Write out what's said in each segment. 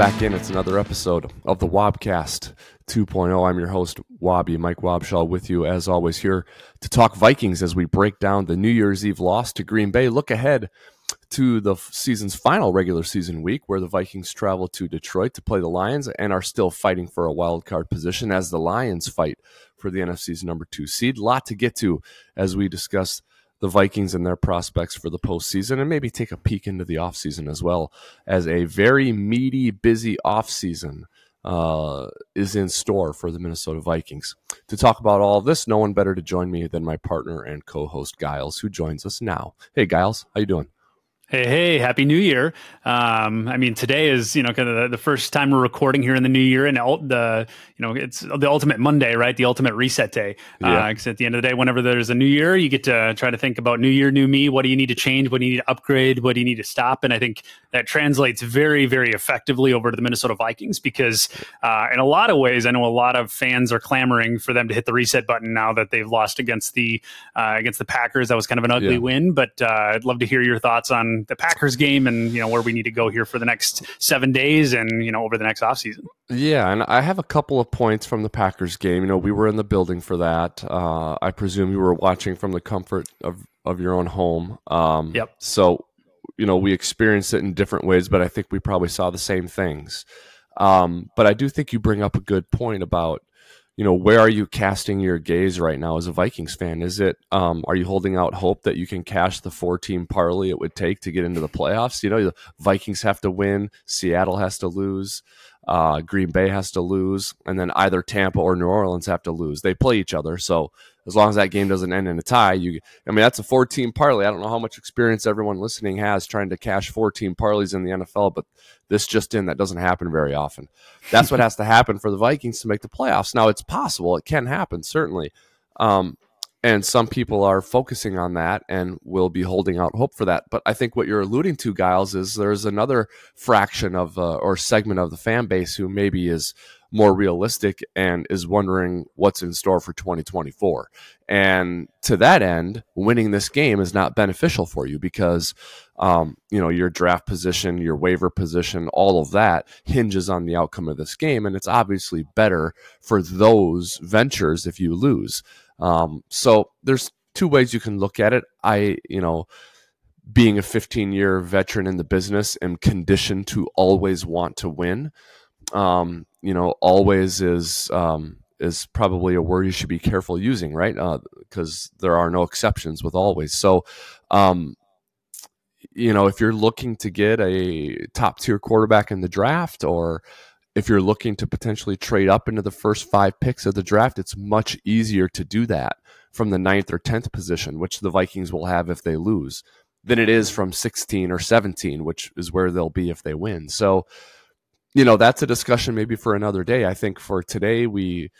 back in. It's another episode of the Wobcast 2.0. I'm your host, Wobby, Mike Wobschall, with you as always here to talk Vikings as we break down the New Year's Eve loss to Green Bay. Look ahead to the season's final regular season week where the Vikings travel to Detroit to play the Lions and are still fighting for a wild card position as the Lions fight for the NFC's number two seed. Lot to get to as we discuss the Vikings and their prospects for the postseason and maybe take a peek into the offseason as well as a very meaty, busy offseason uh, is in store for the Minnesota Vikings. To talk about all this, no one better to join me than my partner and co-host Giles, who joins us now. Hey, Giles, how you doing? Hey, hey, happy new year. Um, I mean, today is, you know, kind of the, the, first time we're recording here in the new year and the, you know, it's the ultimate Monday, right? The ultimate reset day. Yeah. Because uh, at the end of the day, whenever there's a new year, you get to try to think about new year, new me. What do you need to change? What do you need to upgrade? What do you need to stop? And I think that translates very, very effectively over to the Minnesota Vikings because uh, in a lot of ways, I know a lot of fans are clamoring for them to hit the reset button now that they've lost against the, uh, against the Packers. That was kind of an ugly yeah. win, but uh, I'd love to hear your thoughts on the Packers game and you know where we need to go here for the next seven days and you know over the next offseason. Yeah, and I have a couple of points from the Packers game. You know, we were in the building for that. Uh, I presume you were watching from the comfort of of your own home. Um, yep. So, you know, we experienced it in different ways, but I think we probably saw the same things. Um, but I do think you bring up a good point about you know, where are you casting your gaze right now as a Vikings fan? Is it, um, are you holding out hope that you can cash the four team parlay it would take to get into the playoffs? You know, the Vikings have to win, Seattle has to lose, uh, Green Bay has to lose, and then either Tampa or New Orleans have to lose. They play each other. So as long as that game doesn't end in a tie, you, I mean, that's a four team parlay. I don't know how much experience everyone listening has trying to cash four team parlays in the NFL, but this just in, that doesn't happen very often. That's what has to happen for the Vikings to make the playoffs. Now, it's possible, it can happen, certainly. Um, and some people are focusing on that and will be holding out hope for that. But I think what you're alluding to, Giles, is there's another fraction of uh, or segment of the fan base who maybe is more realistic and is wondering what's in store for 2024. And to that end, winning this game is not beneficial for you because, um, you know, your draft position, your waiver position, all of that hinges on the outcome of this game. And it's obviously better for those ventures if you lose. Um, so there's two ways you can look at it. I, you know, being a 15 year veteran in the business am conditioned to always want to win um, you know, always is um, is probably a word you should be careful using, right? Because uh, there are no exceptions with always. So, um, you know, if you're looking to get a top tier quarterback in the draft, or if you're looking to potentially trade up into the first five picks of the draft, it's much easier to do that from the ninth or tenth position, which the Vikings will have if they lose, than it is from 16 or 17, which is where they'll be if they win. So you know that's a discussion maybe for another day. I think for today we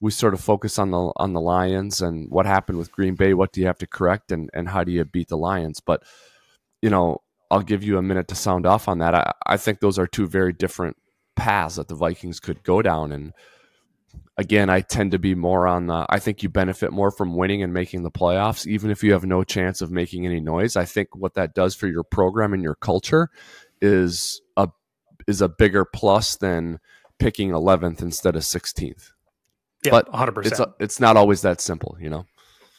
we sort of focus on the on the Lions and what happened with Green Bay. What do you have to correct and and how do you beat the Lions? But you know, I'll give you a minute to sound off on that. I, I think those are two very different paths that the Vikings could go down. And again, I tend to be more on the. I think you benefit more from winning and making the playoffs, even if you have no chance of making any noise. I think what that does for your program and your culture is is a bigger plus than picking 11th instead of 16th. Yeah, but 100%. It's, a, it's not always that simple, you know?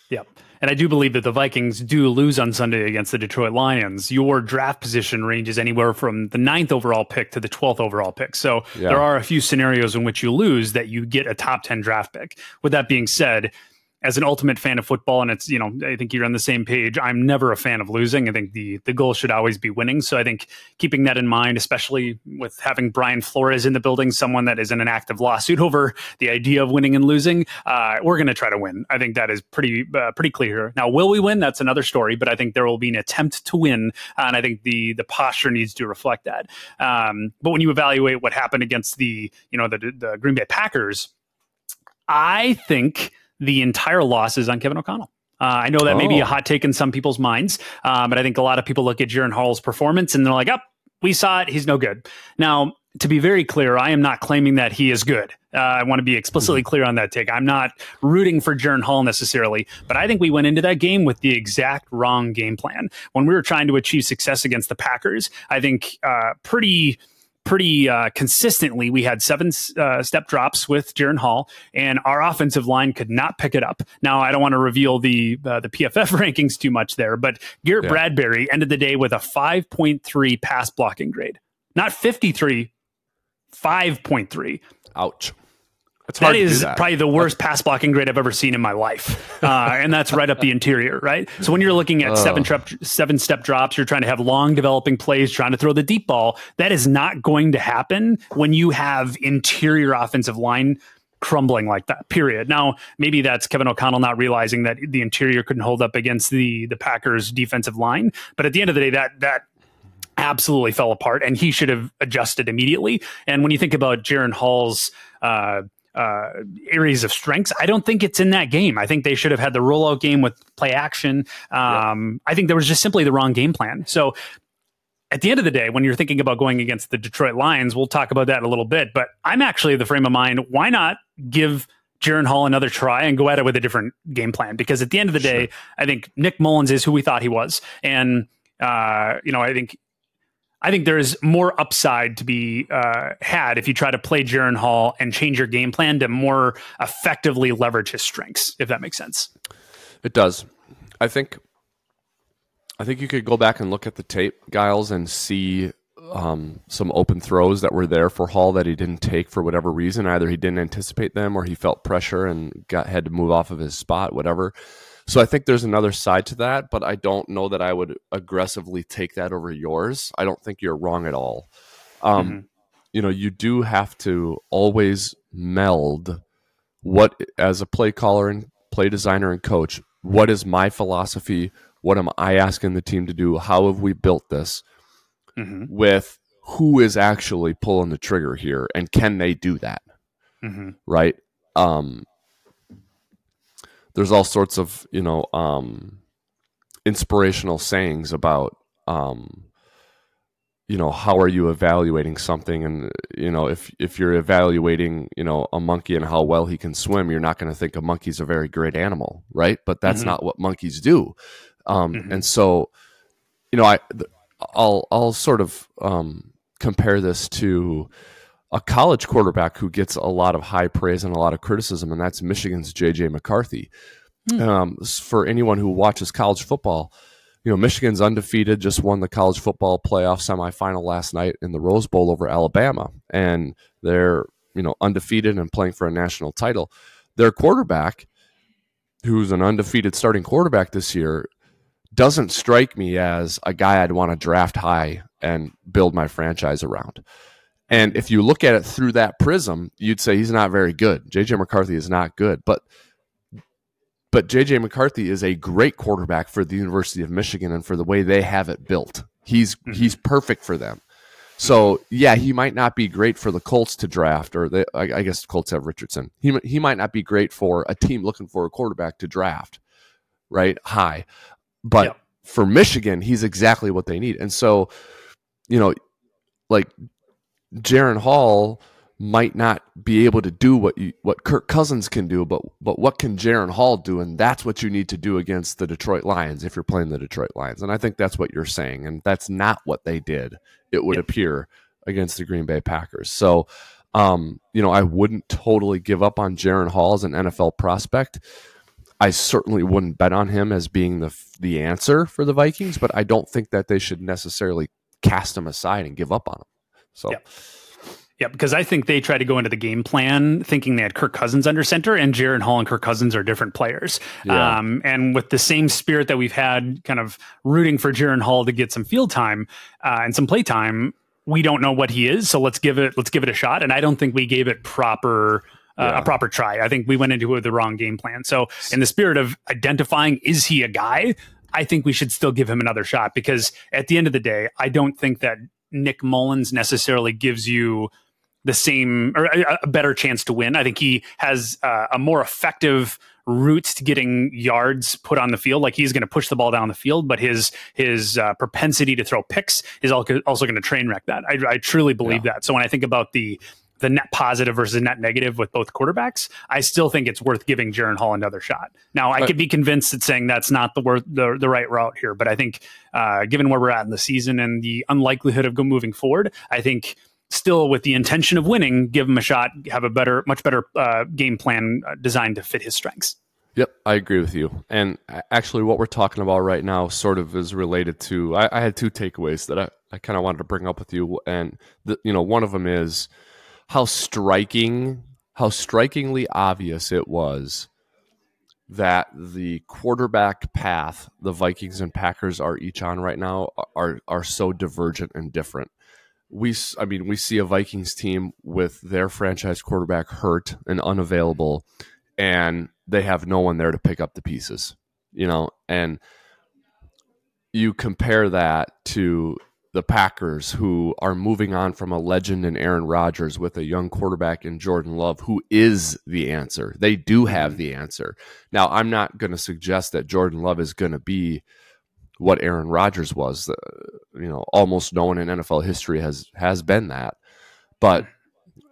Yeah. And I do believe that the Vikings do lose on Sunday against the Detroit Lions. Your draft position ranges anywhere from the ninth overall pick to the 12th overall pick. So yeah. there are a few scenarios in which you lose that you get a top 10 draft pick. With that being said, as an ultimate fan of football, and it's you know I think you're on the same page. I'm never a fan of losing. I think the the goal should always be winning. So I think keeping that in mind, especially with having Brian Flores in the building, someone that is in an active lawsuit over the idea of winning and losing, uh, we're going to try to win. I think that is pretty uh, pretty clear. Now, will we win? That's another story. But I think there will be an attempt to win, and I think the the posture needs to reflect that. Um, but when you evaluate what happened against the you know the, the Green Bay Packers, I think the entire loss is on Kevin O'Connell. Uh, I know that oh. may be a oh. hot take in some people's minds, uh, but I think a lot of people look at Jaren Hall's performance and they're like, "Up, oh, we saw it. He's no good." Now, to be very clear, I am not claiming that he is good. Uh, I want to be explicitly clear on that take. I'm not rooting for Jaren Hall necessarily, but I think we went into that game with the exact wrong game plan. When we were trying to achieve success against the Packers, I think uh, pretty pretty uh, consistently, we had seven uh, step drops with Jaren Hall, and our offensive line could not pick it up. Now, I don't want to reveal the uh, the PFF rankings too much there, but Garrett yeah. Bradbury ended the day with a 5.3 pass blocking grade, not 53, 5.3. Ouch. That is that. probably the worst pass blocking grade I've ever seen in my life, uh, and that's right up the interior, right? So when you're looking at seven step seven step drops, you're trying to have long developing plays, trying to throw the deep ball. That is not going to happen when you have interior offensive line crumbling like that. Period. Now maybe that's Kevin O'Connell not realizing that the interior couldn't hold up against the the Packers defensive line, but at the end of the day, that that absolutely fell apart, and he should have adjusted immediately. And when you think about Jaren Hall's uh, uh, areas of strengths. I don't think it's in that game. I think they should have had the rollout game with play action. Um, yeah. I think there was just simply the wrong game plan. So at the end of the day, when you're thinking about going against the Detroit Lions, we'll talk about that in a little bit. But I'm actually the frame of mind. Why not give Jaren Hall another try and go at it with a different game plan? Because at the end of the day. I think Nick Mullens is who we thought he was, and uh, you know, I think I think there is more upside to be uh, had if you try to play Jaren Hall and change your game plan to more effectively leverage his strengths, if that makes sense. It does. I think. I think you could go back and look at the tape, Giles, and see um, some open throws that were there for Hall that he didn't take for whatever reason. Either he didn't anticipate them, or he felt pressure and got had to move off of his spot, whatever. So I think there's another side to that, but I don't know that I would aggressively take that over yours. I don't think you're wrong at all. Um, mm-hmm. You know, you do have to always meld what, as a play caller and play designer and coach, what is my philosophy? What am I asking the team to do? How have we built this? Mm-hmm. With who is actually pulling the trigger here, and can they do that? Mm-hmm. Right. Um, there's all sorts of you know um, inspirational sayings about um, you know how are you evaluating something and you know if if you're evaluating you know a monkey and how well he can swim you're not going to think a monkey's a very great animal right but that's mm-hmm. not what monkeys do um, mm-hmm. and so you know i i'll i'll sort of um, compare this to a college quarterback who gets a lot of high praise and a lot of criticism, and that's Michigan's J.J. McCarthy. Mm. Um, for anyone who watches college football, you know Michigan's undefeated, just won the college football playoff semifinal last night in the Rose Bowl over Alabama, and they're you know undefeated and playing for a national title. Their quarterback, who's an undefeated starting quarterback this year, doesn't strike me as a guy I'd want to draft high and build my franchise around. And if you look at it through that prism, you'd say he's not very good. JJ McCarthy is not good, but but JJ McCarthy is a great quarterback for the University of Michigan and for the way they have it built. He's mm-hmm. he's perfect for them. So yeah, he might not be great for the Colts to draft, or the, I, I guess the Colts have Richardson. He he might not be great for a team looking for a quarterback to draft, right? High, but yep. for Michigan, he's exactly what they need. And so, you know, like Jaren Hall might not be able to do what you, what Kirk Cousins can do, but but what can Jaren Hall do? And that's what you need to do against the Detroit Lions if you're playing the Detroit Lions. And I think that's what you're saying, and that's not what they did. It would yep. appear against the Green Bay Packers. So, um, you know, I wouldn't totally give up on Jaren Hall as an NFL prospect. I certainly wouldn't bet on him as being the the answer for the Vikings, but I don't think that they should necessarily cast him aside and give up on him. So. Yep. Yeah, because I think they tried to go into the game plan thinking they had Kirk Cousins under center, and Jaren Hall and Kirk Cousins are different players. Yeah. Um, and with the same spirit that we've had, kind of rooting for Jaren Hall to get some field time uh, and some play time, we don't know what he is. So let's give it let's give it a shot. And I don't think we gave it proper. Uh, yeah. a proper try. I think we went into it with the wrong game plan. So, in the spirit of identifying, is he a guy? I think we should still give him another shot because at the end of the day, I don't think that Nick Mullens necessarily gives you the same or a, a better chance to win. I think he has uh, a more effective route to getting yards put on the field. Like he's going to push the ball down the field, but his his uh, propensity to throw picks is also going to train wreck that. I, I truly believe yeah. that. So when I think about the the net positive versus net negative with both quarterbacks, I still think it's worth giving Jaren Hall another shot. Now, I could be convinced that saying that's not the worth the, the right route here, but I think uh, given where we're at in the season and the unlikelihood of go moving forward, I think still with the intention of winning, give him a shot, have a better, much better uh, game plan uh, designed to fit his strengths. Yep, I agree with you. And actually, what we're talking about right now sort of is related to. I, I had two takeaways that I, I kind of wanted to bring up with you, and the, you know, one of them is how striking, how strikingly obvious it was that the quarterback path the Vikings and Packers are each on right now are are so divergent and different. We, I mean, we see a Vikings team with their franchise quarterback hurt and unavailable, and they have no one there to pick up the pieces, you know, and you compare that to the Packers, who are moving on from a legend in Aaron Rodgers with a young quarterback in Jordan Love, who is the answer. They do have mm-hmm. the answer. Now, I'm not going to suggest that Jordan Love is going to be what Aaron Rodgers was. Uh, you know, almost no one in NFL history has has been that. But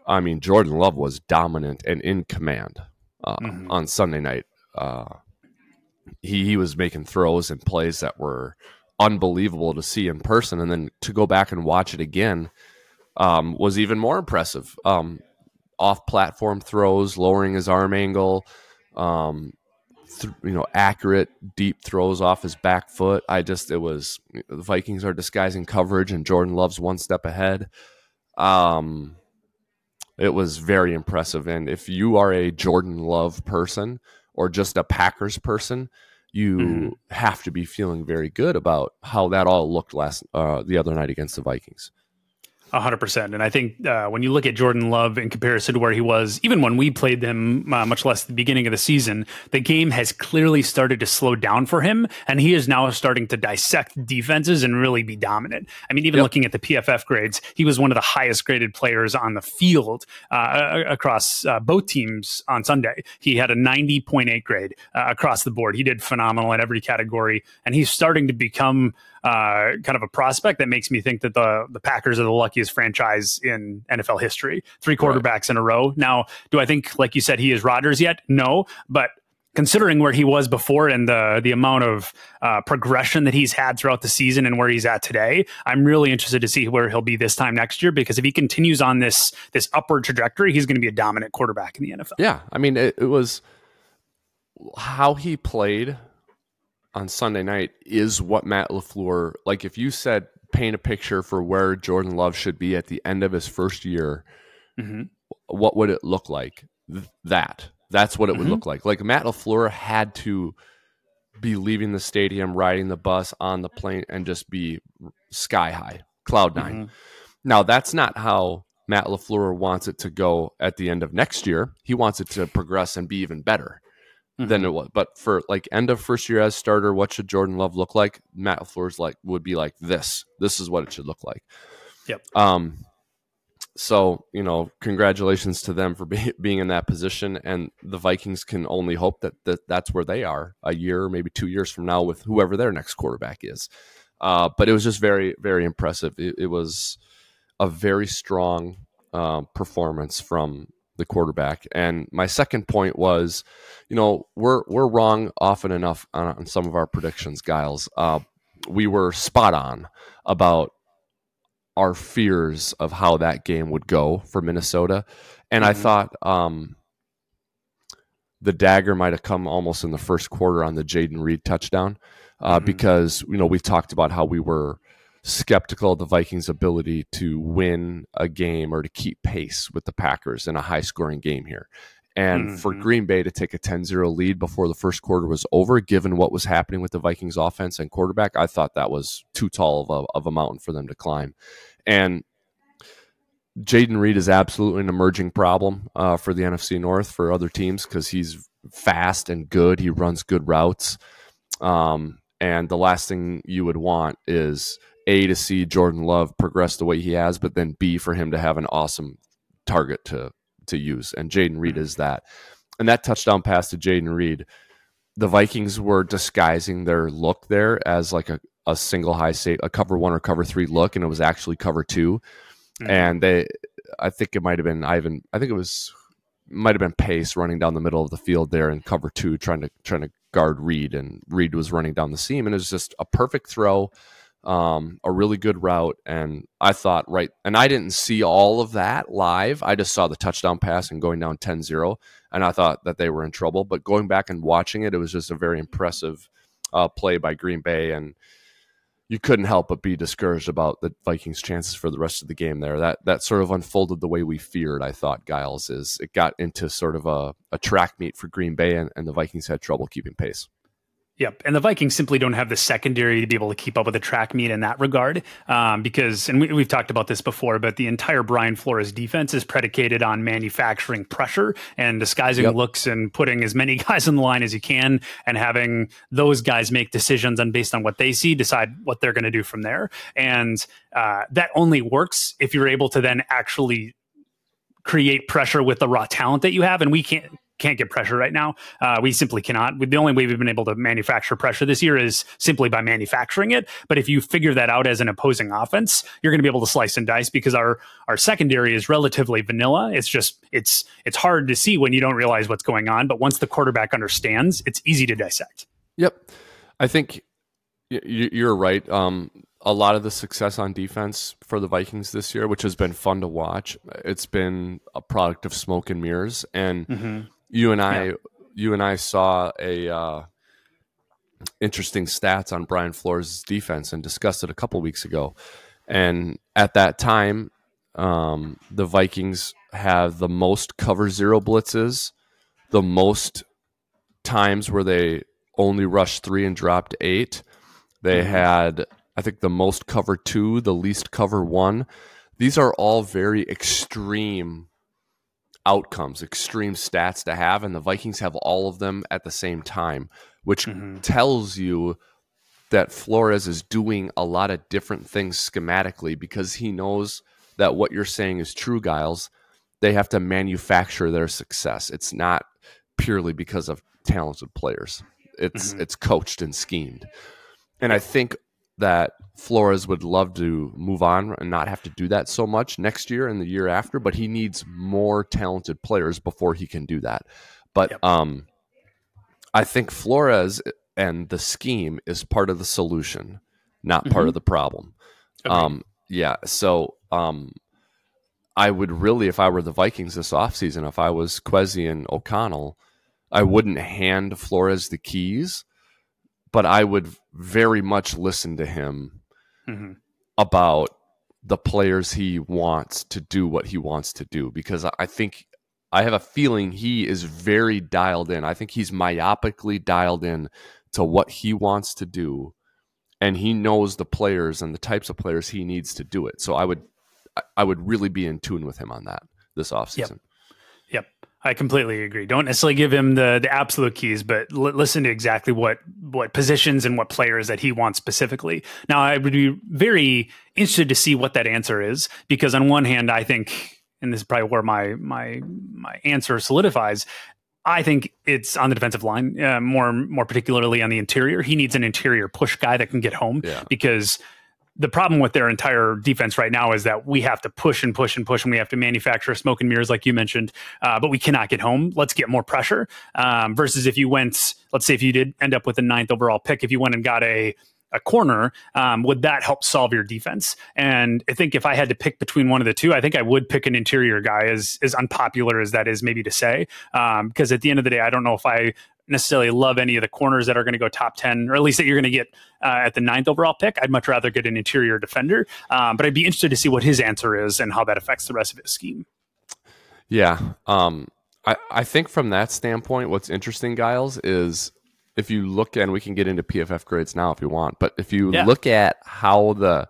I mean, Jordan Love was dominant and in command uh, mm-hmm. on Sunday night. Uh, he he was making throws and plays that were unbelievable to see in person, and then to go back and watch it again um, was even more impressive. Um, off platform throws, lowering his arm angle, um, th- you know, accurate deep throws off his back foot. I just it was the Vikings are disguising coverage, and Jordan Love's one step ahead. Um, it was very impressive, and if you are a Jordan Love person or just a Packers person, you mm-hmm. have to be feeling very good about how that all looked last uh, the other night against the Vikings hundred percent. And I think uh, when you look at Jordan Love in comparison to where he was, even when we played them, uh, much less the beginning of the season, the game has clearly started to slow down for him, and he is now starting to dissect defenses and really be dominant. I mean, even yep. looking at the PFF grades, he was one of the highest graded players on the field uh, across uh, both teams on Sunday. He had a ninety point eight grade uh, across the board. He did phenomenal in every category, and he's starting to become uh, kind of a prospect that makes me think that the the Packers are the luckiest franchise in NFL history. Three quarterbacks right. in a row. Now, do I think, like you said, he is Rodgers yet? No, but considering where he was before and the the amount of uh, progression that he's had throughout the season and where he's at today, I'm really interested to see where he'll be this time next year. Because if he continues on this this upward trajectory, he's going to be a dominant quarterback in the NFL. Yeah, I mean, it, it was how he played on Sunday night is what Matt LaFleur like if you said paint a picture for where Jordan Love should be at the end of his first year, mm-hmm. what would it look like? that. That's what it mm-hmm. would look like. Like Matt LaFleur had to be leaving the stadium, riding the bus, on the plane, and just be sky high, cloud 9 mm-hmm. Now, that's not how Matt LaFleur wants it to go at the end of next year. He wants it to progress and be even better mm-hmm. than it was. But for like end of first year as starter, what should Jordan Love look like? Matt LaFleur's like would be like this. This is what it should look like. Yep. Um. So you know, congratulations to them for be, being in that position, and the Vikings can only hope that, that that's where they are a year, maybe two years from now, with whoever their next quarterback is. Uh, but it was just very, very impressive. It, it was a very strong uh, performance from the quarterback. And my second point was, you know, we're we're wrong often enough on, on some of our predictions, Giles. Uh, we were spot on about our fears of how that game would go for Minnesota, and mm-hmm. I thought um, the dagger might have come almost in the first quarter on the Jayden Reed touchdown, uh, mm-hmm. because you know we've talked about how we were skeptical of the Vikings' ability to win a game or to keep pace with the Packers in a high scoring game here. And mm-hmm. for Green Bay to take a 10 0 lead before the first quarter was over, given what was happening with the Vikings offense and quarterback, I thought that was too tall of a, of a mountain for them to climb. And Jayden Reed is absolutely an emerging problem uh, for the NFC North for other teams because he's fast and good. He runs good routes. Um, and the last thing you would want is a to see Jordan Love progress the way he has, but then B for him to have an awesome target to to use. And Jayden Reed is that. And that touchdown pass to Jayden Reed, the Vikings were disguising their look there as like a, a single high safe, a cover one or cover three look, and it was actually cover 2 mm-hmm. And they, I think it might have been Ivan. I think it was might have been Pace running down the middle of the field there in cover two, trying to trying to guard Reed, and Reed was running down the seam, and it was just a perfect throw um, a really good route. And I thought, right, and I didn't see all of that live. I just saw the touchdown pass and going down 10 0. And I thought that they were in trouble. But going back and watching it, it was just a very impressive uh, play by Green Bay. And you couldn't help but be discouraged about the Vikings' chances for the rest of the game there. That that sort of unfolded the way we feared, I thought, Giles, is it got into sort of a, a track meet for Green Bay and, and the Vikings had trouble keeping pace. Yep, and the Vikings simply don't have the secondary to be able to keep up with the track meet in that regard, um, because and we, have talked about this before, but the entire Brian Flores defense is predicated on manufacturing pressure and disguising yep. looks and putting as many guys on the line as you can, and having those guys make decisions and based on what they see, decide what they're going to do from there, and uh, that only works if you're able to then actually create pressure with the raw talent that you have, and we can't can't get pressure right now. Uh, we simply cannot. The only way we've been able to manufacture pressure this year is simply by manufacturing it. But if you figure that out as an opposing offense, you're going to be able to slice and dice because our our secondary is relatively vanilla. It's just it's it's hard to see when you don't realize what's going on. But once the quarterback understands, it's easy to dissect. Yep, I think you're right. Um, a lot of the success on defense for the Vikings this year, which has been fun to watch, it's been a product of smoke and mirrors and. Mm-hmm you and I, yeah. you and I saw a uh, interesting stats on Brian Flores' defense and discussed it a couple weeks ago. And at that time, um, the Vikings have the most cover zero blitzes, the most times where they only rushed three and dropped eight. They mm-hmm. had, I think, the most cover two, the least cover one. These are all very extreme outcomes, extreme stats to have, and the Vikings have all of them at the same time, which mm-hmm. tells you that Flores is doing a lot of different things schematically because he knows that what you're saying is true, Giles. They have to manufacture their success. It's not purely because of talented players. It's mm-hmm. it's coached and schemed. And I think that Flores would love to move on and not have to do that so much next year and the year after, but he needs more talented players before he can do that. But yep. um, I think Flores and the scheme is part of the solution, not mm-hmm. part of the problem. Okay. Um, yeah. So um, I would really, if I were the Vikings this offseason, if I was Kwesi and O'Connell, I wouldn't hand Flores the keys but I would very much listen to him mm-hmm. about the players he wants to do what he wants to do because I think I have a feeling he is very dialed in. I think he's myopically dialed in to what he wants to do and he knows the players and the types of players he needs to do it. So I would I would really be in tune with him on that this offseason. Yep. I completely agree. Don't necessarily give him the the absolute keys, but l- listen to exactly what what positions and what players that he wants specifically. Now, I would be very interested to see what that answer is because on one hand, I think, and this is probably where my my my answer solidifies. I think it's on the defensive line, uh, more more particularly on the interior. He needs an interior push guy that can get home yeah. because the problem with their entire defense right now is that we have to push and push and push, and we have to manufacture smoke and mirrors, like you mentioned, uh, but we cannot get home. Let's get more pressure. Um, versus if you went, let's say, if you did end up with a ninth overall pick, if you went and got a a corner, um, would that help solve your defense? And I think if I had to pick between one of the two, I think I would pick an interior guy, as as unpopular as that is maybe to say, because um, at the end of the day, I don't know if I necessarily love any of the corners that are going to go top 10, or at least that you're going to get uh, at the ninth overall pick. I'd much rather get an interior defender. Um, but I'd be interested to see what his answer is and how that affects the rest of his scheme. Yeah. Um, I, I think from that standpoint, what's interesting, Giles, is if you look and we can get into PFF grades now if you want, but if you yeah. look at how the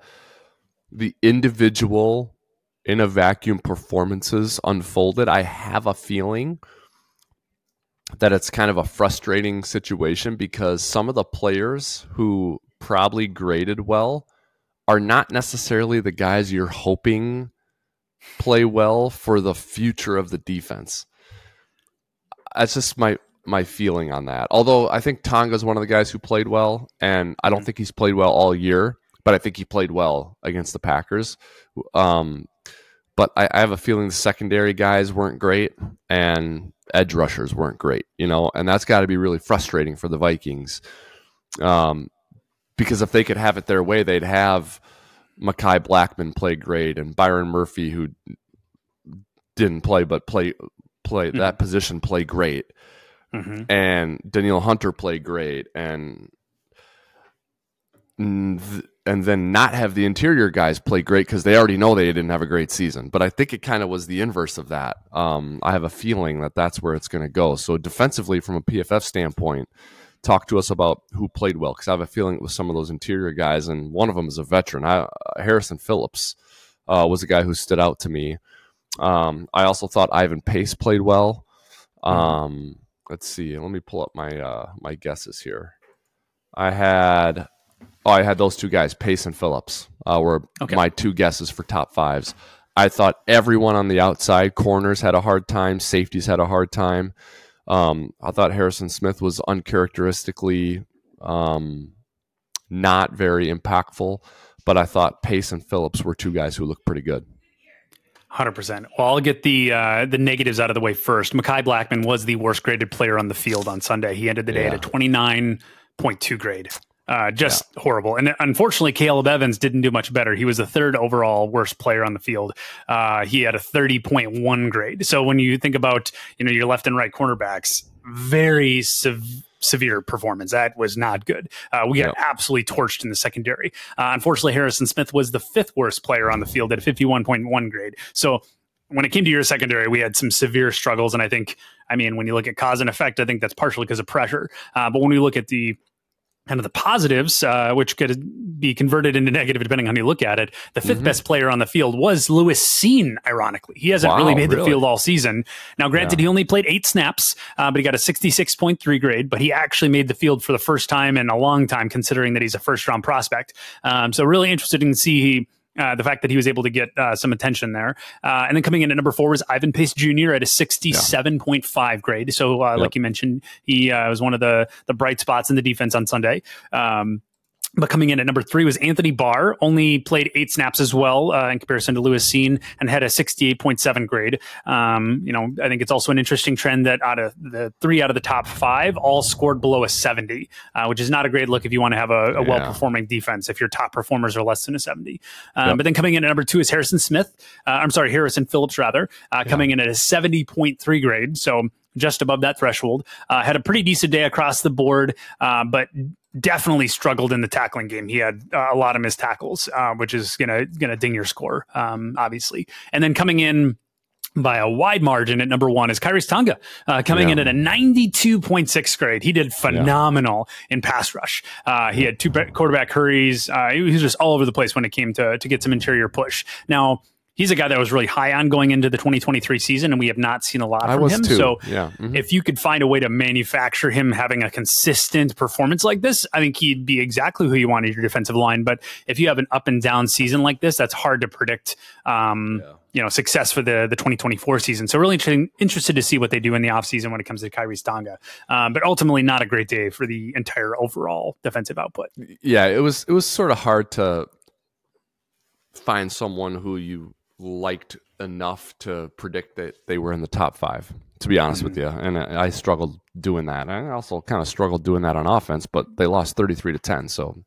the individual in a vacuum performances unfolded, I have a feeling – that it's kind of a frustrating situation because some of the players who probably graded well are not necessarily the guys you're hoping play well for the future of the defense. That's just my my feeling on that. Although I think Tonga is one of the guys who played well, and I don't think he's played well all year, but I think he played well against the Packers. Um, but I, I have a feeling the secondary guys weren't great, and edge rushers weren't great, you know, and that's got to be really frustrating for the Vikings. Um, because if they could have it their way, they'd have Mekhi Blackmon play great and Byron Murphy, who didn't play but play play mm-hmm. that position play great, mm-hmm. and Danielle Hunter play great, and and then not have the interior guys play great because they already know they didn't have a great season. But I think it kind of was the inverse of that. Um, I have a feeling that that's where it's going to go. So defensively, from a PFF standpoint, talk to us about who played well because I have a feeling it was some of those interior guys, and one of them is a veteran. I, Harrison Phillips uh, was a guy who stood out to me. Um, I also thought Ivan Pace played well. Hmm. Um, let's see. Let me pull up my uh, my guesses here. I had oh, I had those two guys, Pace and Phillips, uh, were okay. my two guesses for top fives. I thought everyone on the outside corners had a hard time, safeties had a hard time. Um, I thought Harrison Smith was uncharacteristically um, not very impactful, but I thought Pace and Phillips were two guys who looked pretty good. Hundred percent. Well, I'll get the uh, the negatives out of the way first. Mekhi Blackmon was the worst graded player on the field on Sunday. He ended the day yeah. at a twenty nine point two grade. Uh, just yeah. horrible. And unfortunately, Caleb Evans didn't do much better. He was the third overall worst player on the field. Uh, he had a 30.1 grade. So when you think about, you know, your left and right cornerbacks, very sev- severe performance. That was not good. Uh, we got absolutely torched in the secondary. Uh, unfortunately, Harrison Smith was the fifth worst player on the field at a 51.1 grade. So when it came to your secondary, we had some severe struggles. And I think, I mean, when you look at cause and effect, I think that's partially because of pressure. Uh, but when we look at the kind of the positives, uh, which could be converted into negative depending on how you look at it. The 5th mm-hmm. best player on the field was Lewis Cine, ironically. He hasn't wow, really made really? the field all season. Now, granted, yeah. he only played eight snaps, uh, but he got a 66.3 grade, but he actually made the field for the first time in a long time, considering that he's a first round prospect. Um, so, really interested to see uh, the fact that he was able to get uh, some attention there. Uh, and then coming in at number four was Ivan Pace Jr. at a 67.5 yeah. grade. So, uh, yep. like you mentioned, he uh, was one of the, the bright spots in the defense on Sunday. Um, but coming in at number three was Anthony Barr, only played eight snaps as well uh, in comparison to Lewis Cine and had a 68.7 grade. Um, you know, I think it's also an interesting trend that out of the three out of the top five all scored below a 70, uh, which is not a great look if you want to have a, a yeah. well performing defense if your top performers are less than a 70. Um, yep. But then coming in at number two is Harrison Smith. Uh, I'm sorry, Harrison Phillips, rather, uh, yeah. coming in at a 70.3 grade. So just above that threshold. Uh, had a pretty decent day across the board, uh, but definitely struggled in the tackling game. He had uh, a lot of missed tackles, uh, which is gonna gonna ding your score, um, obviously. And then coming in by a wide margin at number one is Khyiris Tonga, uh, coming yeah. in at a 92.6 grade. He did phenomenal yeah. in pass rush. Uh, he had two quarterback hurries. Uh, he was just all over the place when it came to, to get some interior push. Now, he's a guy that was really high on going into the 2023 season, and we have not seen a lot I from him. Too. So, yeah. Mm-hmm. if you could find a way to manufacture him having a consistent performance like this, I think he'd be exactly who you want in your defensive line. But if you have an up and down season like this, that's hard to predict. Um, yeah. You know, success for the the 2024 season. So really interesting, interested to see what they do in the offseason when it comes to Khyiris Tonga. Um, but ultimately, not a great day for the entire overall defensive output. Yeah, it was it was sort of hard to find someone who you liked enough to predict that they were in the top five. To be honest mm-hmm. with you, and I struggled doing that. I also kind of struggled doing that on offense, but they lost thirty three to ten, so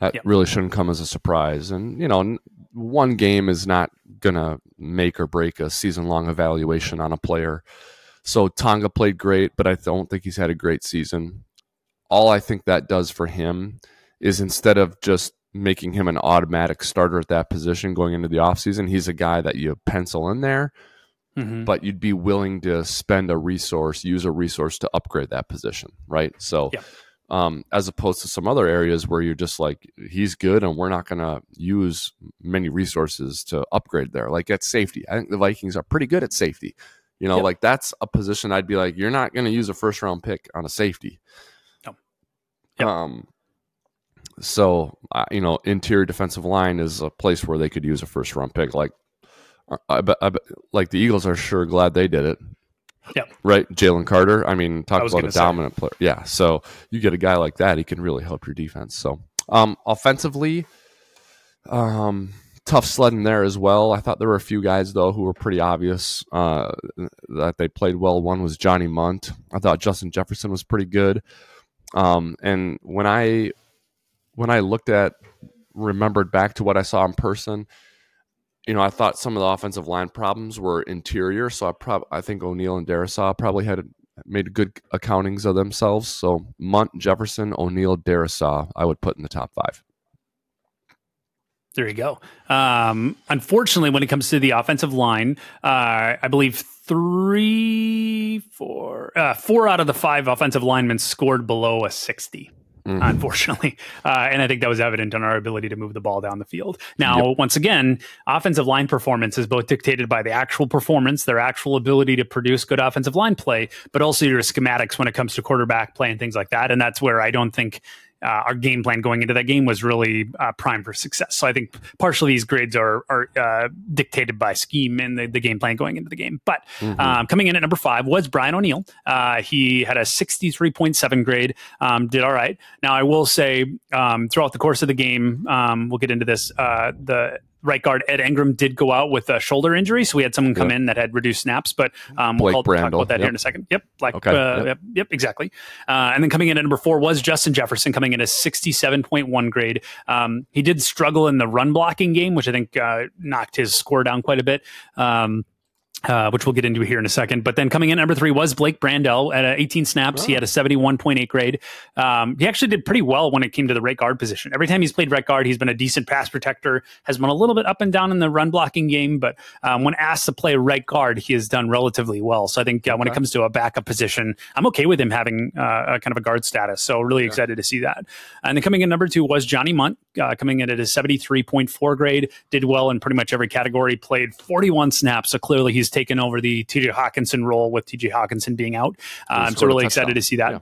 that yep. really shouldn't come as a surprise. And you know, one game is not gonna make or break a season long evaluation on a player. So Tonga played great, but I don't think he's had a great season. All I think that does for him is instead of just making him an automatic starter at that position going into the offseason. He's a guy that you pencil in there, mm-hmm. but you'd be willing to spend a resource, use a resource to upgrade that position, right? So, yeah. um, as opposed to some other areas where you're just like, he's good and we're not going to use many resources to upgrade there. Like at safety, I think the Vikings are pretty good at safety. You know, yep. like that's a position I'd be like, you're not going to use a first round pick on a safety. No. Yep. Um, so, uh, you know, interior defensive line is a place where they could use a first round pick. Like, uh, I bet, I bet, like the Eagles are sure glad they did it. Yeah. Right. Jalen Carter. I mean, talk I about a say. dominant player. Yeah. So you get a guy like that, he can really help your defense. So, um, offensively, um, tough sledding there as well. I thought there were a few guys though who were pretty obvious uh, that they played well. One was Johnny Mundt. I thought Justin Jefferson was pretty good. Um, and when I when I looked at, remembered back to what I saw in person, you know, I thought some of the offensive line problems were interior. So I prob I think O'Neill and Darrisaw probably had made good accountings of themselves. So Mundt, Jefferson, O'Neill, Darrisaw, I would put in the top five. There you go. Um, unfortunately, when it comes to the offensive line, uh, I believe three, four, uh, four out of the five offensive linemen scored below a 60. Mm-hmm. Unfortunately, uh, and I think that was evident on our ability to move the ball down the field. Now, yep. once again, offensive line performance is both dictated by the actual performance, their actual ability to produce good offensive line play, but also your schematics when it comes to quarterback play and things like that. And that's where I don't think uh, our game plan going into that game was really uh, prime for success. So I think partially these grades are are uh, dictated by scheme and the, the, game plan going into the game. But mm-hmm. um, coming in at number five was Brian O'Neill. Uh, he had a 63.7 grade, um, did all right. Now I will say um, throughout the course of the game, um, we'll get into this. Uh, the right guard Ed Ingram did go out with a shoulder injury, so we had someone come yep. in that had reduced snaps. But um, we'll talk about that yep. here in a second. Yep, like okay. uh, yep. yep. exactly. Uh, and then coming in at number four was Justin Jefferson, coming in a sixty-seven point one grade. Um, he did struggle in the run blocking game, which I think uh, knocked his score down quite a bit. Um, uh, which we'll get into here in a second. But then coming in number three was Blake Brandel at uh, 18 snaps. Oh. He had a 71.8 grade. Um, he actually did pretty well when it came to the right guard position. Every time he's played right guard, he's been a decent pass protector, has been a little bit up and down in the run blocking game. But um, when asked to play right guard, he has done relatively well. So I think uh, when it comes to a backup position, I'm okay with him having uh, a kind of a guard status. So really excited to see that. And then coming in number two was Johnny Mundt, uh, coming in at a 73.4 grade, did well in pretty much every category, played 41 snaps. So clearly he's taken over the TJ Hockenson role with TJ Hockenson being out. I'm um, so really excited to see that. Yeah.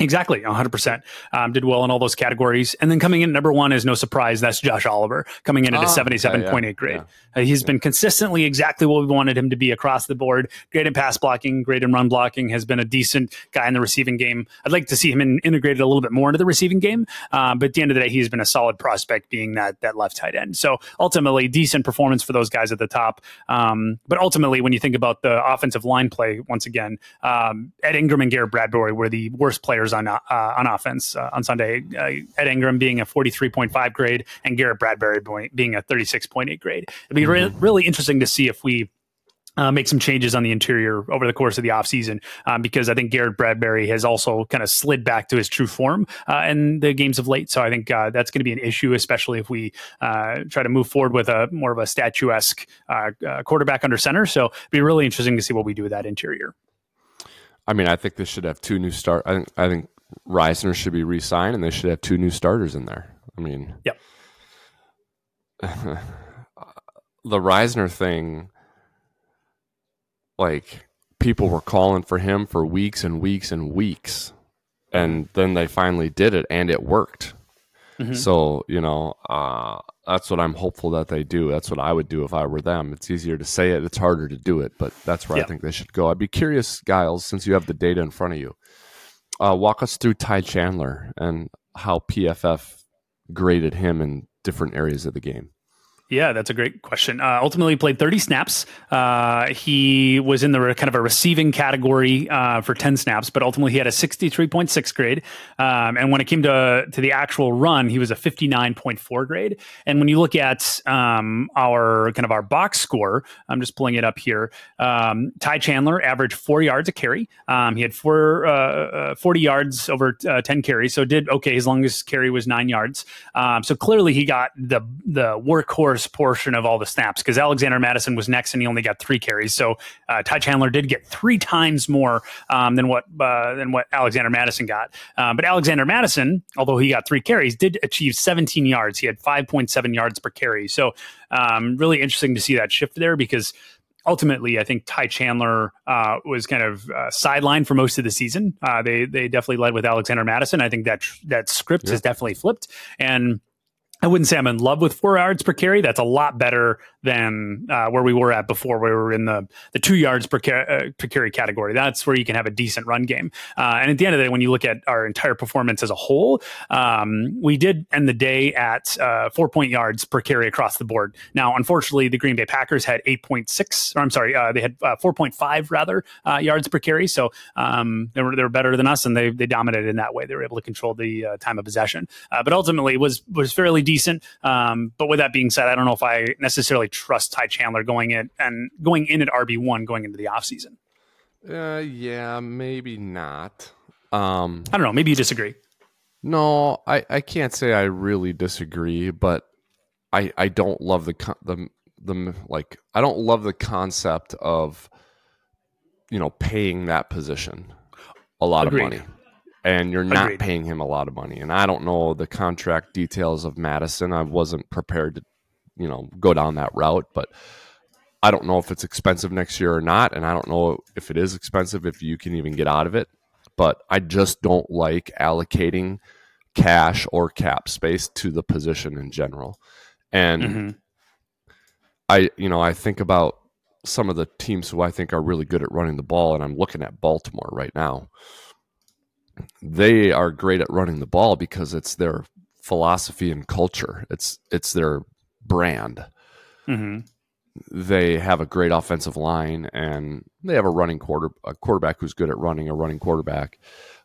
Exactly, 100%. Um, did well in all those categories. And then coming in number one is no surprise. That's Josh Oliver coming in at a 77.8 yeah, yeah, grade. Yeah. Uh, he's been consistently exactly what we wanted him to be across the board. Great in pass blocking, great in run blocking, has been a decent guy in the receiving game. I'd like to see him in, integrated a little bit more into the receiving game. Um, but at the end of the day, he's been a solid prospect being that, that left tight end. So ultimately, decent performance for those guys at the top. Um, but ultimately, when you think about the offensive line play, once again, um, Ed Ingram and Garrett Bradbury were the worst players on uh, on offense uh, on Sunday. Uh, Ed Ingram being a 43.5 grade and Garrett Bradbury being a 36.8 grade. It'd be mm-hmm. re- really interesting to see if we uh, make some changes on the interior over the course of the offseason um, because I think Garrett Bradbury has also kind of slid back to his true form uh, in the games of late. So I think uh, that's going to be an issue, especially if we uh, try to move forward with a more of a statuesque quarterback under center. So it'd be really interesting to see what we do with that interior. I mean, I think this should have two new start. I think I think Risner should be re-signed, and they should have two new starters in there. I mean, yep. the Risner thing, like people were calling for him for weeks and weeks and weeks, and then they finally did it, and it worked. Mm-hmm. So you know, uh, that's what I'm hopeful that they do. That's what I would do if I were them. It's easier to say it; it's harder to do it. But that's where I think they should go. I'd be curious, Giles, since you have the data in front of you. Uh, walk us through Ty Chandler and how PFF graded him in different areas of the game. Yeah, that's a great question. Uh, ultimately, played 30 snaps. Uh, he was in the re- kind of a receiving category uh, for 10 snaps, but ultimately he had a 63.6 grade. Um, and when it came to to the actual run, he was a 59.4 grade. And when you look at um, our kind of our box score, I'm just pulling it up here. Um, Ty Chandler averaged four yards a carry. Um, he had four uh, uh, 40 yards over uh, 10 carries, so did okay. His longest carry was nine yards. Um, so clearly he got the the workhorse portion of all the snaps because Alexander Mattison was next and he only got three carries. So uh, Ty Chandler did get three times more um, than what uh, than what Alexander Mattison got. Um, but Alexander Mattison, although he got three carries, did achieve 17 yards. He had 5.7 yards per carry. So um, really interesting to see that shift there because ultimately, I think Ty Chandler uh, was kind of uh, sidelined for most of the season. Uh, they they definitely led with Alexander Mattison. I think that that script yeah. has definitely flipped, and I wouldn't say I'm in love with four yards per carry. That's a lot better than uh, where we were at before, where we were in the the two yards per, uh, per carry category. That's where you can have a decent run game. Uh, and at the end of the day, when you look at our entire performance as a whole, um, we did end the day at uh, four point yards per carry across the board. Now, unfortunately, the Green Bay Packers had eight point six, or I'm sorry, uh, they had uh, four point five rather yards per carry. So um, they were they were better than us, and they they dominated in that way. They were able to control the time of possession, but ultimately was was fairly decent. Um, but with that being said, I don't know if I necessarily trust Ty Chandler going in and going in at RB one going into the offseason. Uh, yeah, maybe not. Um, I don't know. Maybe you disagree. No, I, I can't say I really disagree, but I I don't love the the the like I don't love the concept of you know paying that position a lot Agreed. of money and you're not Agreed. paying him a lot of money. And I don't know the contract details of Mattison. I wasn't prepared to, you know, go down that route, but I don't know if it's expensive next year or not. And I don't know if it is expensive, if you can even get out of it. But I just don't like allocating cash or cap space to the position in general. And mm-hmm. I, you know, I think about some of the teams who I think are really good at running the ball, and I'm looking at Baltimore right now they are great at running the ball because it's their philosophy and culture. It's it's their brand. Mm-hmm. They have a great offensive line, and they have a running quarter a quarterback who's good at running a running quarterback.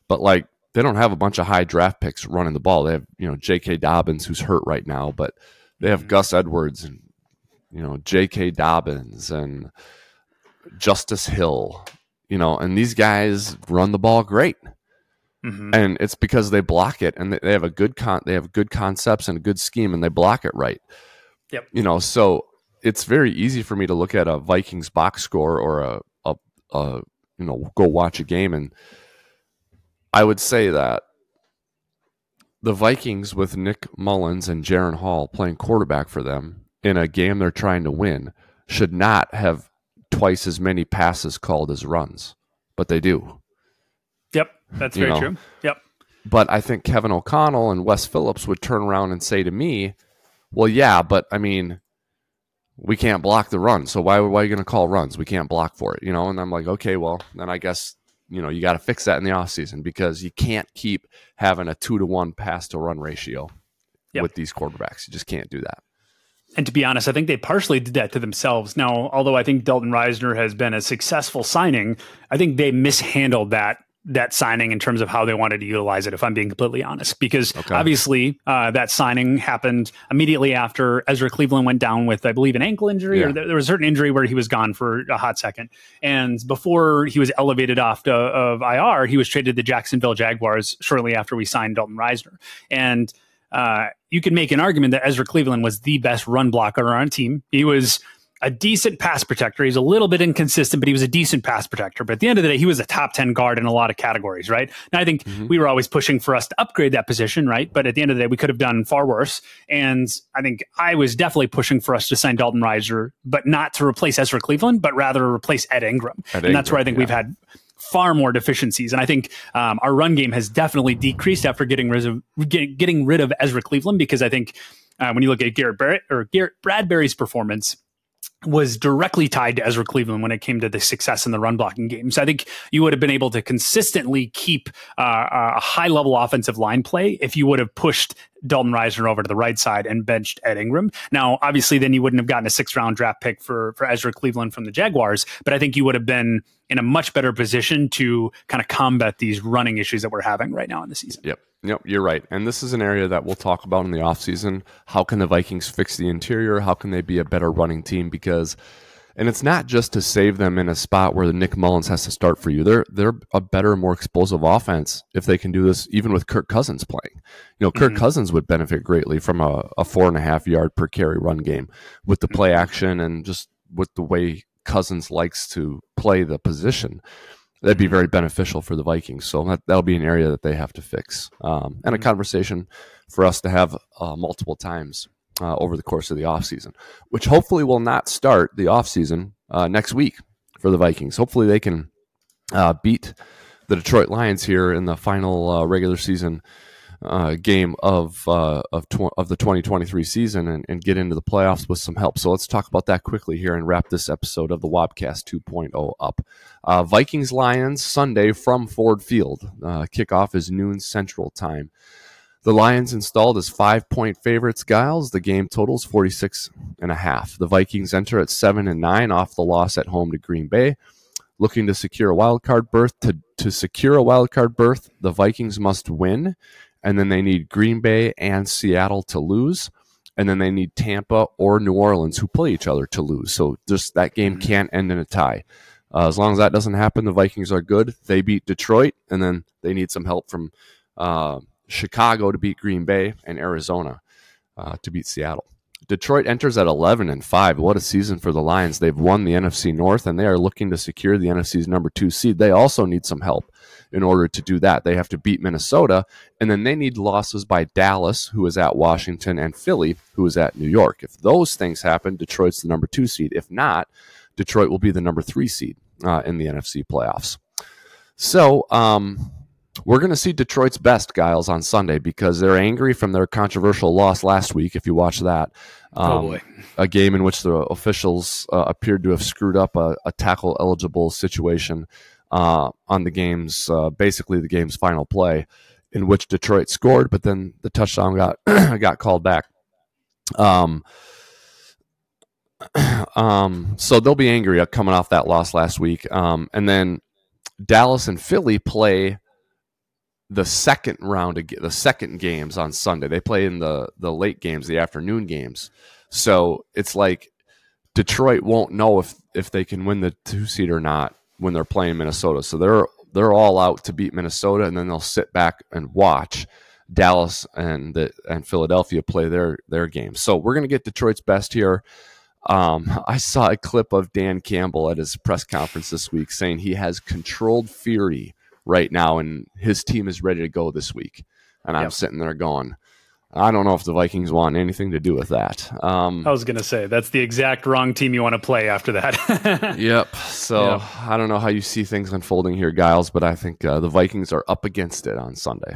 But like they don't have a bunch of high draft picks running the ball. They have you know J.K. Dobbins who's hurt right now, but they have mm-hmm. Gus Edwards and you know J.K. Dobbins and Justice Hill. You know, and these guys run the ball great. Mm-hmm. And it's because they block it and they have a good con they have good concepts and a good scheme and they block it right. Yep. You know, so it's very easy for me to look at a Vikings box score or a, a, a you know, go watch a game and I would say that the Vikings with Nick Mullens and Jaren Hall playing quarterback for them in a game they're trying to win should not have twice as many passes called as runs, but they do. Yep, that's very know? true. Yep. But I think Kevin O'Connell and Wes Phillips would turn around and say to me, "Well, yeah, but I mean, we can't block the run, so why why are you going to call runs? We can't block for it, you know." And I'm like, "Okay, well, then I guess you know you got to fix that in the offseason because you can't keep having a two to one pass to run ratio yep. with these quarterbacks. You just can't do that." And to be honest, I think they partially did that to themselves. Now, although I think Dalton Risner has been a successful signing, I think they mishandled that that signing in terms of how they wanted to utilize it, if I'm being completely honest. Because okay. obviously, uh, that signing happened immediately after Ezra Cleveland went down with, I believe, an ankle injury, yeah. or there, there, was a certain injury where he was gone for a hot second. And before he was elevated off to, of IR, he was traded to the Jacksonville Jaguars shortly after we signed Dalton Risner. And uh, you can make an argument that Ezra Cleveland was the best run blocker on our team. He was a decent pass protector. He's a little bit inconsistent, but he was a decent pass protector. But at the end of the day, he was a top 10 guard in a lot of categories, right? And I think mm-hmm. we were always pushing for us to upgrade that position, right? But at the end of the day, we could have done far worse. And I think I was definitely pushing for us to sign Dalton Risner, but not to replace Ezra Cleveland, but rather replace Ed Ingram. Ed and that's where I think yeah. we've had far more deficiencies. And I think um, our run game has definitely decreased after getting rid of getting rid of Ezra Cleveland because I think uh, when you look at Garrett Barrett or Garrett Bradbury's performance was directly tied to Ezra Cleveland when it came to the success in the run blocking game. So I think you would have been able to consistently keep uh, a high level offensive line play if you would have pushed Dalton Risner over to the right side and benched Ed Ingram. Now, obviously, then you wouldn't have gotten a six round draft pick for, for Ezra Cleveland from the Jaguars, but I think you would have been in a much better position to kind of combat these running issues that we're having right now in the season. Yep. Yep, you're right. And this is an area that we'll talk about in the offseason. How can the Vikings fix the interior? How can they be a better running team? Because and it's not just to save them in a spot where the Nick Mullens has to start for you. They're they're a better, more explosive offense if they can do this, even with Kirk Cousins playing. You know, Kirk mm-hmm. Cousins would benefit greatly from a, a four and a half yard per carry run game with the play mm-hmm. action and just with the way Cousins likes to play the position that'd be very beneficial for the Vikings. So that, that'll be an area that they have to fix um, and a mm-hmm. conversation for us to have uh, multiple times uh, over the course of the offseason, which hopefully will not start the offseason uh, next week for the Vikings. Hopefully they can uh, beat the Detroit Lions here in the final uh, regular season uh, game of uh, of tw- of the 2023 season and, and, get into the playoffs with some help. So let's talk about that quickly here and wrap this episode of the Wobcast 2.0 up. Uh, Vikings Lions Sunday from Ford Field. Uh, kickoff is noon Central Time. The Lions installed as five point favorites, Giles. The game totals 46 and a half. The Vikings enter at seven and nine off the loss at home to Green Bay. Looking to secure a wild card berth. To, to secure a wild card berth, the Vikings must win, and then they need Green Bay and Seattle to lose. And then they need Tampa or New Orleans, who play each other, to lose. So just that game mm-hmm. can't end in a tie. Uh, as long as that doesn't happen, the Vikings are good. They beat Detroit, and then they need some help from uh, Chicago to beat Green Bay, and Arizona uh, to beat Seattle. Detroit enters at 11 and 5. What a season for the Lions. They've won the NFC North and they are looking to secure the NFC's number 2 seed. They also need some help in order to do that. They have to beat Minnesota and then they need losses by Dallas, who is at Washington, and Philly, who is at New York. If those things happen, Detroit's the number 2 seed. If not, Detroit will be the number 3 seed uh, in the NFC playoffs. So, um, we're going to see Detroit's best, Giles, on Sunday because they're angry from their controversial loss last week. If you watch that, oh, um, oh a game in which the officials uh, appeared to have screwed up a, a tackle eligible situation uh, on the game's uh, basically the game's final play, in which Detroit scored, but then the touchdown got got called back. Um, um, so they'll be angry coming off that loss last week. Um, and then Dallas and Philly play the second round of the second games on Sunday. They play in the the late games, the afternoon games. So it's like Detroit won't know if if they can win the two seed or not when they're playing Minnesota. So they're they're all out to beat Minnesota, and then they'll sit back and watch Dallas and the, and Philadelphia play their their games. So we're gonna get Detroit's best here. Um, I saw a clip of Dan Campbell at his press conference this week saying he has controlled fury right now, and his team is ready to go this week. And I'm yep. sitting there going, I don't know if the Vikings want anything to do with that. Um, I was going to say that's the exact wrong team you want to play after that. yep. So yep. I don't know how you see things unfolding here, Giles, but I think uh, the Vikings are up against it on Sunday.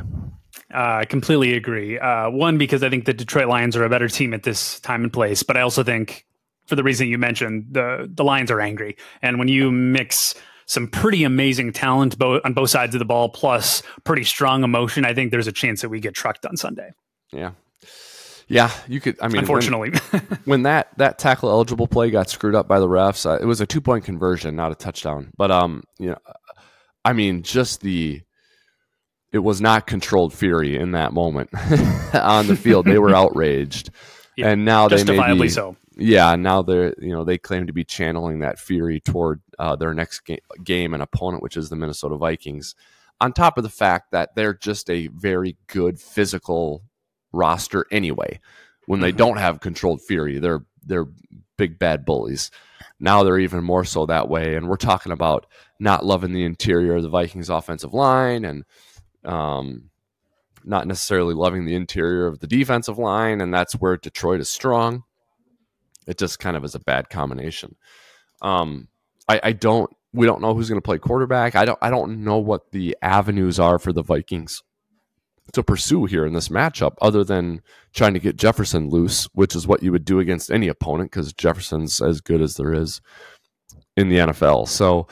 Uh, I completely agree. Uh, one, because I think the Detroit Lions are a better team at this time and place, but I also think, for the reason you mentioned, the the Lions are angry, and when you mix some pretty amazing talent bo- on both sides of the ball, plus pretty strong emotion. I think there's a chance that we get trucked on Sunday. Yeah. Yeah, you could. I mean, unfortunately, when, when, that that tackle eligible play got screwed up by the refs, uh, it was a two point conversion, not a touchdown. But um, you know, I mean, just the it was not controlled fury in that moment on the field. They were outraged, yeah, and now they may be, so yeah, now they're you know they claim to be channeling that fury toward uh, their next ga- game and opponent, which is the Minnesota Vikings. On top of the fact that they're just a very good physical roster anyway. When they mm-hmm. don't have controlled fury, they're they're big bad bullies. Now they're even more so that way, and we're talking about not loving the interior of the Vikings' offensive line and um, not necessarily loving the interior of the defensive line, and that's where Detroit is strong. It just kind of is a bad combination. Um, I, I don't. We don't know who's going to play quarterback. I don't. I don't know what the avenues are for the Vikings to pursue here in this matchup, other than trying to get Jefferson loose, which is what you would do against any opponent because Jefferson's as good as there is in the NFL. So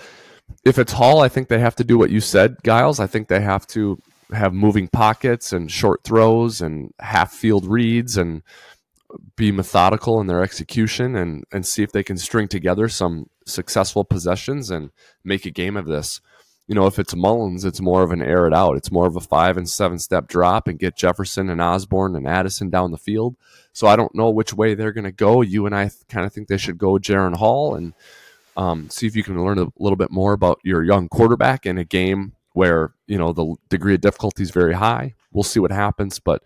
if it's Hall, I think they have to do what you said, Giles. I think they have to have moving pockets and short throws and half field reads and be methodical in their execution and and see if they can string together some successful possessions and make a game of this. You know, if it's Mullens, it's more of an air it out. It's more of a five and seven step drop and get Jefferson and Osborne and Addison down the field. So I don't know which way they're going to go. You and I th- kind of think they should go Jaren Hall and um, see if you can learn a little bit more about your young quarterback in a game where you know the degree of difficulty is very high. We'll see what happens, but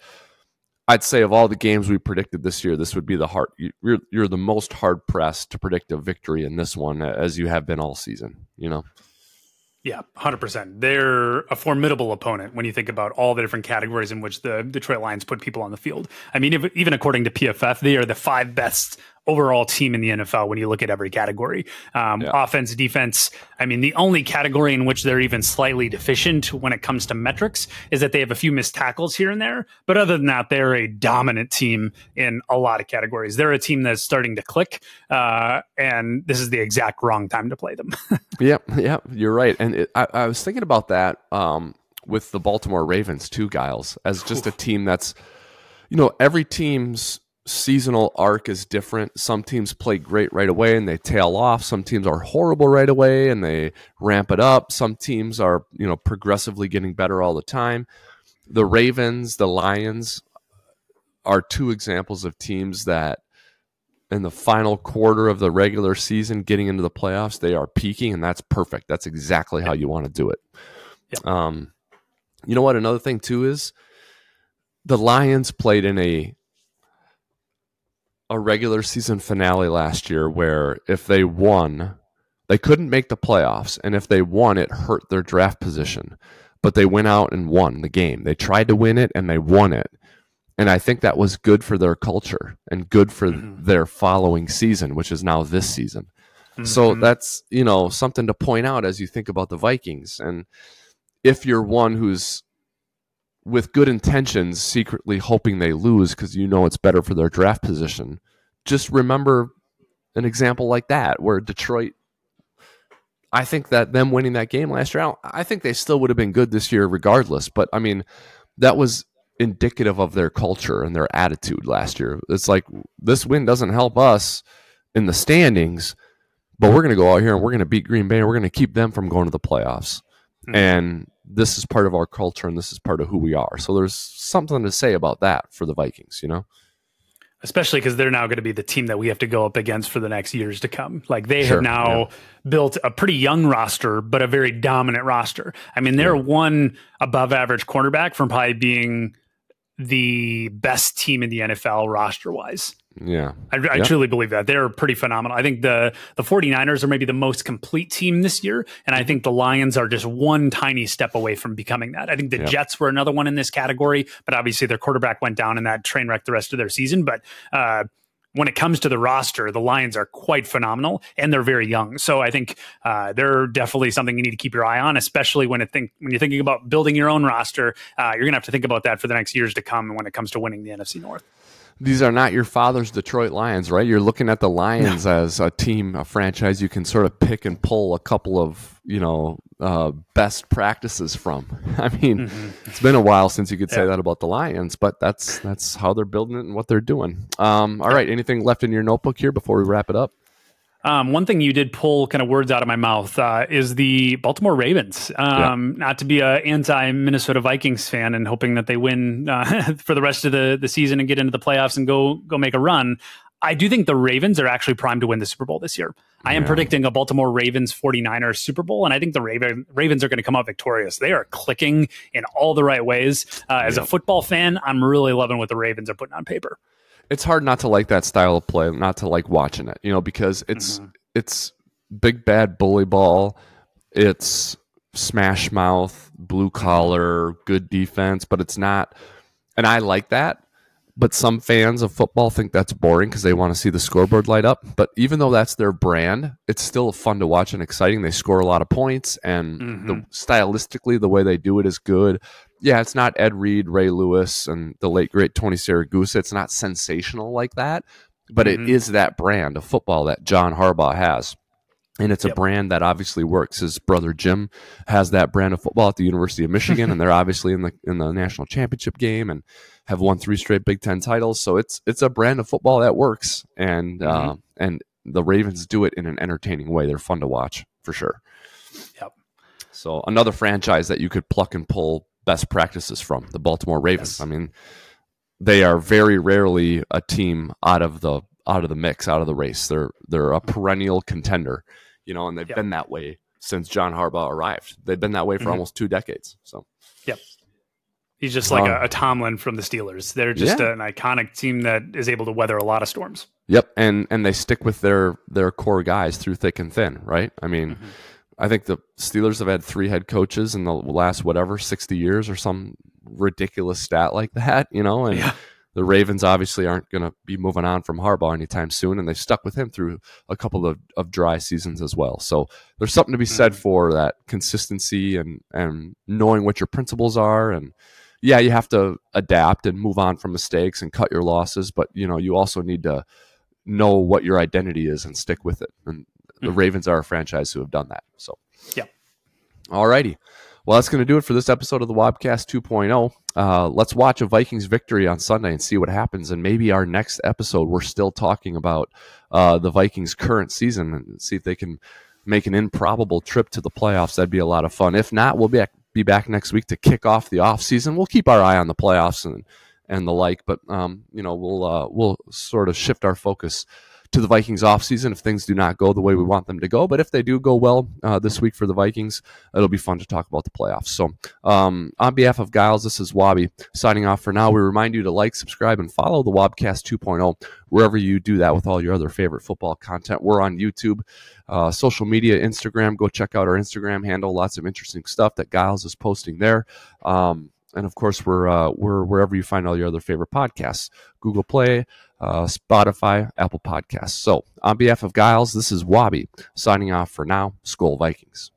I'd say of all the games we predicted this year, this would be the hard. You're you're the most hard pressed to predict a victory in this one, as you have been all season. You know. Yeah, hundred percent. They're a formidable opponent when you think about all the different categories in which the Detroit Lions put people on the field. I mean, if, even according to PFF, they are the five best overall team in the NFL when you look at every category. Um, yeah. Offense, defense. I mean, the only category in which they're even slightly deficient when it comes to metrics is that they have a few missed tackles here and there. But other than that, they're a dominant team in a lot of categories. They're a team that's starting to click, uh, and this is the exact wrong time to play them. yeah, yeah, you're right. And it, I, I, was thinking about that um, with the Baltimore Ravens too, Giles, as just Oof. a team that's, you know, every team's seasonal arc is different. Some teams play great right away and they tail off. Some teams are horrible right away and they ramp it up. Some teams are, you know, progressively getting better all the time. The Ravens, the Lions are two examples of teams that in the final quarter of the regular season getting into the playoffs, they are peaking and that's perfect. That's exactly how you want to do it. Yep. Um you know what another thing too is the Lions played in a a regular season finale last year where if they won, they couldn't make the playoffs. And if they won, it hurt their draft position. But they went out and won the game. They tried to win it and they won it. And I think that was good for their culture and good for mm-hmm. their following season, which is now this season. Mm-hmm. So that's, you know, something to point out as you think about the Vikings. And if you're one who's with good intentions, secretly hoping they lose because you know it's better for their draft position. Just remember an example like that where Detroit. I think that them winning that game last year, I think they still would have been good this year regardless. But I mean, that was indicative of their culture and their attitude last year. It's like this win doesn't help us in the standings, but we're going to go out here and we're going to beat Green Bay and we're going to keep them from going to the playoffs. Mm-hmm. And this is part of our culture and this is part of who we are. So there's something to say about that for the Vikings, you know? Especially because they're now going to be the team that we have to go up against for the next years to come. Like they sure, have now yeah. built a pretty young roster, but a very dominant roster. I mean, they're yeah. one above average cornerback from probably being the best team in the NFL roster wise. Yeah. I, I yep. truly believe that. They're pretty phenomenal. I think the the 49ers are maybe the most complete team this year. And I think the Lions are just one tiny step away from becoming that. I think the yep. Jets were another one in this category, but obviously their quarterback went down and that train wrecked the rest of their season. But uh, when it comes to the roster, the Lions are quite phenomenal and they're very young. So I think uh, they're definitely something you need to keep your eye on, especially when it think when you're thinking about building your own roster. Uh, you're going to have to think about that for the next years to come when it comes to winning the NFC North these are not your father's Detroit Lions, right? You're looking at the Lions no. as a team, a franchise you can sort of pick and pull a couple of, you know, uh, best practices from. I mean, mm-hmm. it's been a while since you could say yeah. that about the Lions, but that's that's how they're building it and what they're doing. Um, all right, anything left in your notebook here before we wrap it up? Um, one thing you did pull kind of words out of my mouth uh, is the Baltimore Ravens. Um, yeah. Not to be an anti Minnesota Vikings fan and hoping that they win uh, for the rest of the, the season and get into the playoffs and go go make a run. I do think the Ravens are actually primed to win the Super Bowl this year. I am predicting a Baltimore Ravens 49ers Super Bowl, and I think the Raven, Ravens are going to come out victorious. They are clicking in all the right ways. Uh, as a football fan, I'm really loving what the Ravens are putting on paper it's hard not to like that style of play, not to like watching it, you know, because it's mm-hmm. it's big bad bully ball, it's smash mouth, blue collar, good defense, but it's not and I like that. But some fans of football think that's boring because they want to see the scoreboard light up. But even though that's their brand, it's still fun to watch and exciting. They score a lot of points, and mm-hmm. the, stylistically, the way they do it is good yeah, it's not Ed Reed, Ray Lewis, and the late great Tony Siragusa. It's not sensational like that, but mm-hmm. it is that brand of football that John Harbaugh has. And it's yep. a brand that obviously works. His brother Jim has that brand of football at the University of Michigan, and they're obviously in the in the national championship game and have won three straight Big Ten titles. So it's it's a brand of football that works, and mm-hmm. uh, and the Ravens do it in an entertaining way. They're fun to watch for sure. Yep. So another franchise that you could pluck and pull best practices from the Baltimore Ravens. Yes. I mean, they are very rarely a team out of the out of the mix, out of the race. They're they're a perennial contender, you know, and they've yep. been that way since John Harbaugh arrived. They've been that way for mm-hmm. almost two decades. So, yep. He's just like um, a, a, Tomlin from the Steelers. They're just yeah. an iconic team that is able to weather a lot of storms. Yep, and and they stick with their their core guys through thick and thin, right? I mean, mm-hmm I think the Steelers have had three head coaches in the last whatever sixty years or some ridiculous stat like that, you know, and yeah. the Ravens obviously aren't going to be moving on from Harbaugh anytime soon, and they've stuck with him through a couple of, of dry seasons as well. So there's something to be said mm-hmm. for that consistency and and knowing what your principles are. And yeah, you have to adapt and move on from mistakes and cut your losses, but you know you also need to know what your identity is and stick with it. And the mm-hmm. Ravens are a franchise who have done that. So yeah. All righty. Well, that's going to do it for this episode of the Wobcast 2.0. Uh, let's watch a Vikings victory on Sunday and see what happens. And maybe our next episode, we're still talking about uh, the Vikings' current season and see if they can make an improbable trip to the playoffs. That'd be a lot of fun. If not, we'll be back, be back next week to kick off the off season. We'll keep our eye on the playoffs and and the like, but um, you know we'll uh, we'll sort of shift our focus to the Vikings offseason if things do not go the way we want them to go. But if they do go well uh, this week for the Vikings, it'll be fun to talk about the playoffs. So, um, on behalf of Giles, this is Wabi signing off for now. We remind you to like, subscribe, and follow the Wobcast 2.0 wherever you do that with all your other favorite football content. We're on YouTube, uh, social media, Instagram. Go check out our Instagram handle. Lots of interesting stuff that Giles is posting there. Um, and of course, we're uh, we're wherever you find all your other favorite podcasts: Google Play, uh, Spotify, Apple Podcasts. So, on behalf of Giles, this is Wabi signing off for now. Skol Vikings.